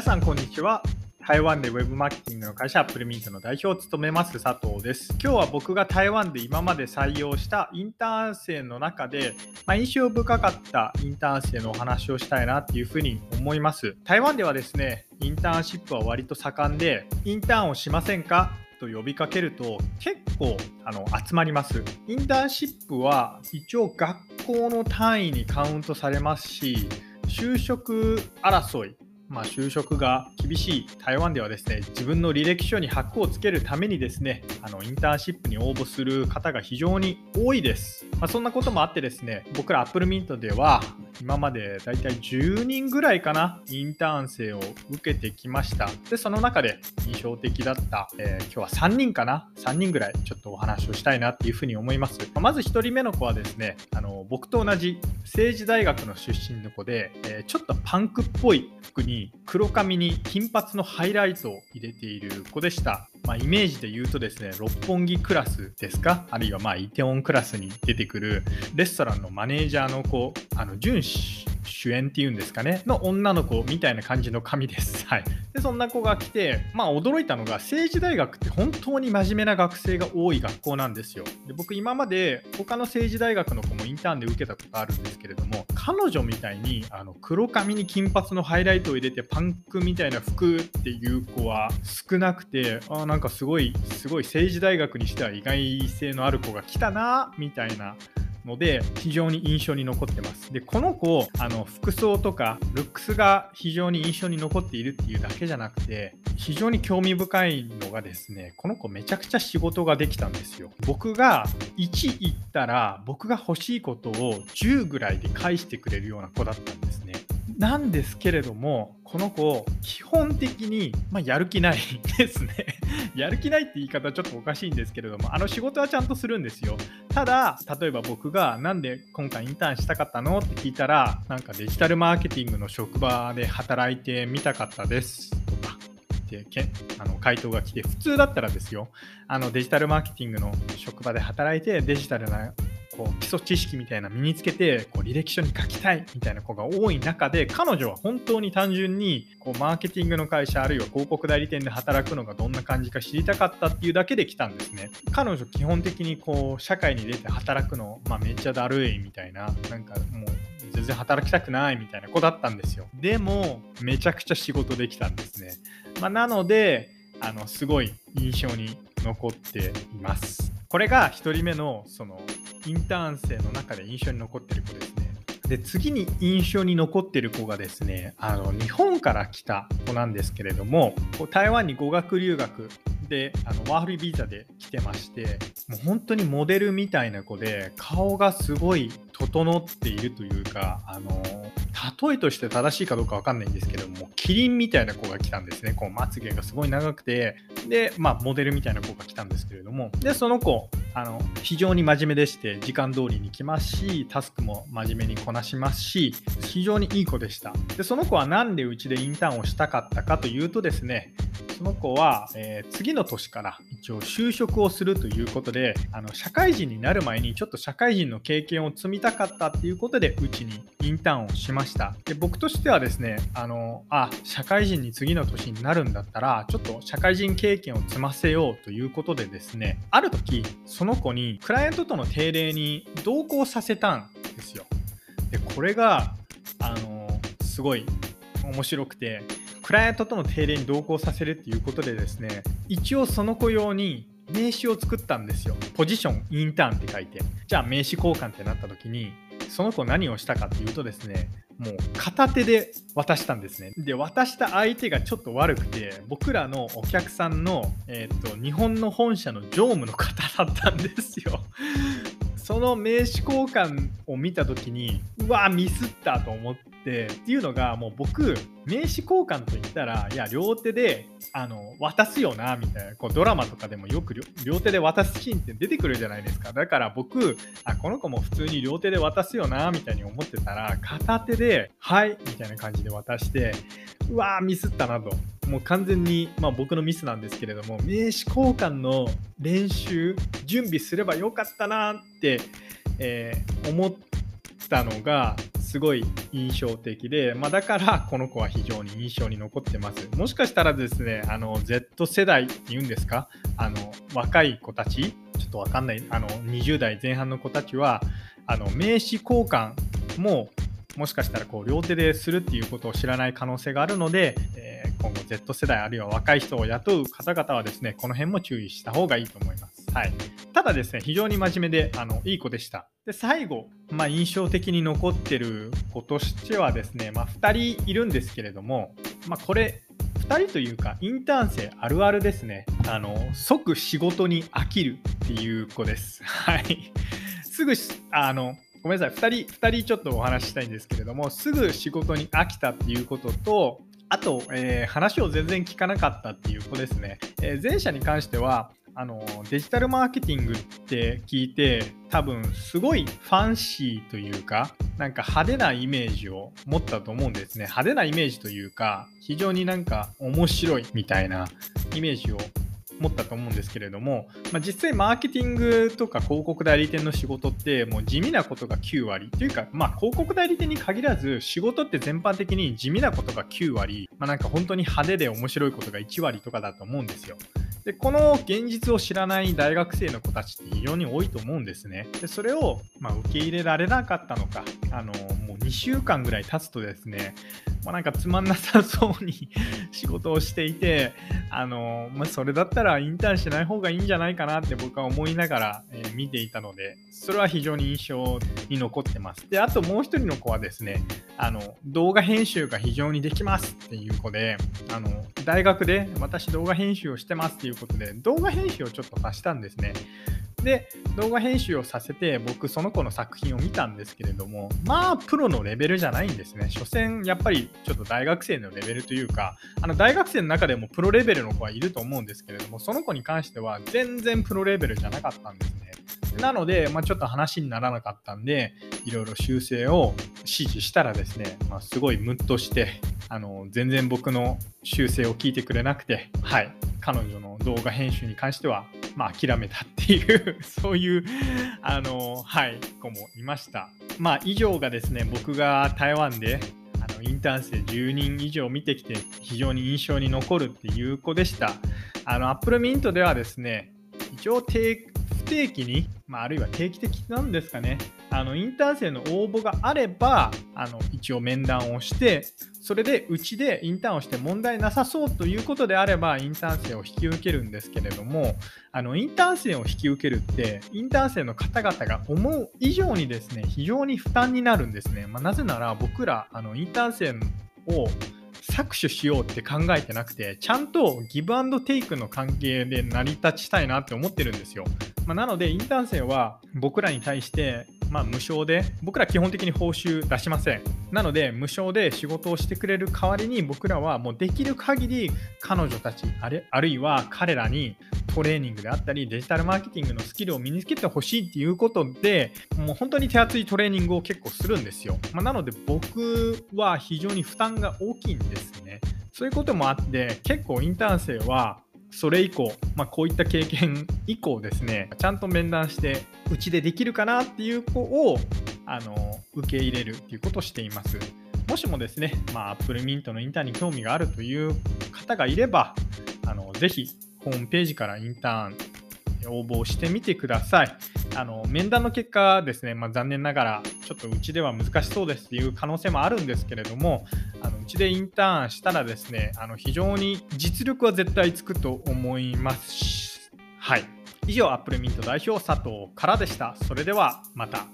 皆さんこんにちは。台湾でウェブマーケティングの会社アップルミントの代表を務めます佐藤です。今日は僕が台湾で今まで採用したインターン生の中で、まあ、印象深かったインターン生のお話をしたいなっていうふうに思います。台湾ではですねインターンシップは割と盛んでインターンをしませんか？と呼びかけると結構あの集まります。インターンシップは一応学校の単位にカウントされますし就職争いまあ、就職が厳しい台湾ではですね自分の履歴書にハックをつけるためにですねあのインターンシップに応募する方が非常に多いです、まあ、そんなこともあってですね僕らアップルミントでは今までだいたい10人ぐらいかなインターン生を受けてきました。でその中で印象的だった、えー、今日は3人かな？3人ぐらいちょっとお話をしたいなっていうふうに思います。まず1人目の子はですねあの僕と同じ政治大学の出身の子で、えー、ちょっとパンクっぽい服に黒髪に金髪のハイライトを入れている子でした。まあ、イメージで言うとですね、六本木クラスですか？あるいはまあイテウォンクラスに出てくるレストランのマネージャーのこう、あの、準主演っていうんですかね、の女の子みたいな感じの髪です。はい。で、そんな子が来て、まあ驚いたのが、政治大学って本当に真面目な学生が多い学校なんですよ。で、僕今まで他の政治大学の子もインターンで受けたことあるんですけれども、彼女みたいにあの黒髪に金髪のハイライトを入れてパンクみたいな服っていう子は少なくて、あなんかすごい、すごい政治大学にしては意外性のある子が来たな、みたいなので非常に印象に残ってます。でこの子あの服装とかルックスが非常に印象に残っているっていうだけじゃなくて非常に興味深いのがですねこの子めちゃくちゃ仕事ができたんですよ。僕が1言ったら僕が欲しいことを10ぐらいで返してくれるような子だったんですね。なんですけれども、この子、基本的に、まあ、やる気ないですね。やる気ないって言い方ちょっとおかしいんですけれども、あの仕事はちゃんとするんですよ。ただ、例えば僕がなんで今回インターンしたかったのって聞いたら、なんかデジタルマーケティングの職場で働いてみたかったですとか。ってけあの回答が来て普通だったらですよあのデジタルマーケティングの職場で働いてデジタルなこう基礎知識みたいな身につけてこう履歴書に書きたいみたいな子が多い中で彼女は本当に単純にこうマーケティングの会社あるいは広告代理店で働くのがどんな感じか知りたかったっていうだけで来たんですね。彼女基本的にこう社会に出て働くの、まあ、めっちゃだるいみたいななんかもう全然働きたくないみたいな子だったんですよでもめちゃくちゃ仕事できたんですね、まあ、なのであのすごい印象に残っています。これが1人目のそのインターン生の中で印象に残ってる子ですね。で次に印象に残ってる子がですねあの日本から来た子なんですけれども台湾に語学留学であのワーホリビザで来てましてもう本当にモデルみたいな子で顔がすごい整っているというかあの例えとして正しいかどうかわかんないんですけども、キリンみたいな子が来たんですね。こう、まつげがすごい長くて、で、まあ、モデルみたいな子が来たんですけれども、で、その子、あの、非常に真面目でして、時間通りに来ますし、タスクも真面目にこなしますし、非常にいい子でした。で、その子はなんでうちでインターンをしたかったかというとですね、その子は、えー、次の年から一応就職をするということであの社会人になる前にちょっと社会人の経験を積みたかったっていうことでうちにインターンをしました。で僕としてはですねあのあ社会人に次の年になるんだったらちょっと社会人経験を積ませようということでですねある時その子にクライアントとの定例に同行させたんですよ。でこれがあのすごい面白くてクライアントとの定例に同行させるっていうことでですね一応その子用に名刺を作ったんですよ。ポジションインターンって書いて。じゃあ名刺交換ってなった時にその子何をしたかっていうとですねもう片手で渡したんですね。で渡した相手がちょっと悪くて僕らのお客さんの、えーと、日本の本社の常務の方だったんですよ。その名刺交換を見た時にうわミスったと思ってっていうのがもう僕名刺交換といったらいや両手であの渡すよなみたいなこうドラマとかでもよく両手で渡すシーンって出てくるじゃないですか。だから僕あこの子も普通に両手で渡すよなみたいに思ってたら片手ではいみたいな感じで渡してうわーミスったなと。もう完全に、まあ、僕のミスなんですけれども名刺交換の練習準備すればよかったなって、えー、思ったのがすごい印象的で、まあ、だからこの子は非常に印象に残ってます。もしかしたらですね、あの Z 世代っていうんですか、あの若い子たち、ちょっとわかんない、あの20代前半の子たちは、あの名刺交換ももしかしたらこう両手でするっていうことを知らない可能性があるので、えー、今後 Z 世代あるいは若い人を雇う方々はですね、この辺も注意した方がいいと思います。はい、ただですね、非常に真面目であのいい子でした。で最後、まあ、印象的に残ってる子としてはですね、まあ、2人いるんですけれども、まあ、これ2人というかインターン生あるあるですねあの即仕事に飽きるっていう子です。はい、すぐあのごめんなさい2人、2人ちょっとお話ししたいんですけれども、すぐ仕事に飽きたっていうことと、あと、えー、話を全然聞かなかったっていう子ですね。えー、前者に関しては、あのデジタルマーケティングって聞いて多分すごいファンシーというかなんか派手なイメージを持ったと思うんですね。派手なイメージというか非常になんか面白いみたいなイメージを持ったと思うんですけれども、まあ、実際マーケティングとか広告代理店の仕事ってもう地味なことが9割。というか、まあ、広告代理店に限らず仕事って全般的に地味なことが9割、まあ、なんか本当に派手で面白いことが1割とかだと思うんですよ。でこの現実を知らない大学生の子たちって非常に多いと思うんですね。でそれを、まあ、受け入れられなかったのかあのもう2週間ぐらい経つとですね、まあ、なんかつまんなさそうに仕事をしていてあの、まあ、それだったらインターンしない方がいいんじゃないかなって僕は思いながら、えー、見ていたのでそれは非常に印象に残ってます。であともう一人の子はですねあの動画編集が非常にできますっていう子であの大学で私動画編集をしてますっていうことで動画編集をちょっと足したんですね。で動画編集をさせて僕その子の作品を見たんですけれどもまあプロのレベルじゃないんですね。所詮やっぱりちょっと大学生のレベルというかあの大学生の中でもプロレベルの子はいると思うんですけれどもその子に関しては全然プロレベルじゃなかったんですね。なので、まあ、ちょっと話にならなかったんでいろいろ修正を指示したらですね、まあ、すごいムッとしてあの全然僕の修正を聞いてくれなくて、はい、彼女の動画編集に関しては、まあ、諦めたっていう そういうあの、はい、子もいました。まあ、以上がですね、僕が台湾であのインターン生10人以上見てきて非常に印象に残るっていう子でした。あの、Apple Mint ではですね、一応定不定期に、まあ、あるいは定期的なんですかね、あのインターン生の応募があれば、あの一応面談をして、それでうちでインターンをして問題なさそうということであれば、インターン生を引き受けるんですけれども、あのインターン生を引き受けるって、インターン生の方々が思う以上にですね、非常に負担になるんですね。まあ、なぜなら僕ら、あのインターン生を搾取しようって考えてなくて、ちゃんとギブアンドテイクの関係で成り立ちたいなって思ってるんですよ。まあ、なので、インターン生は僕らに対して、まあ、無償で、僕ら基本的に報酬出しません。なので、無償で仕事をしてくれる代わりに、僕らはもうできる限り彼女たち、あれあるいは彼らにトレーニングであったり、デジタルマーケティングのスキルを身につけてほしいっていうことで、もう本当に手厚いトレーニングを結構するんですよ。まあ、なので、僕は非常に負担が大きいんですね。そういうこともあって、結構インターン生は、それ以降、まあ、こういった経験以降ですね、ちゃんと面談して、うちでできるかなっていう子をあの受け入れるっていうことをしています。もしもですね、まあ、Apple Mint のインターンに興味があるという方がいれば、あのぜひホームページからインターン応募してみてください。あの面談の結果ですね、まあ、残念ながらちょっとうちでは難しそうですっていう可能性もあるんですけれどもあちでインターンしたらですねあの非常に実力は絶対つくと思いますしはい以上アップルミント代表佐藤からでしたそれではまた。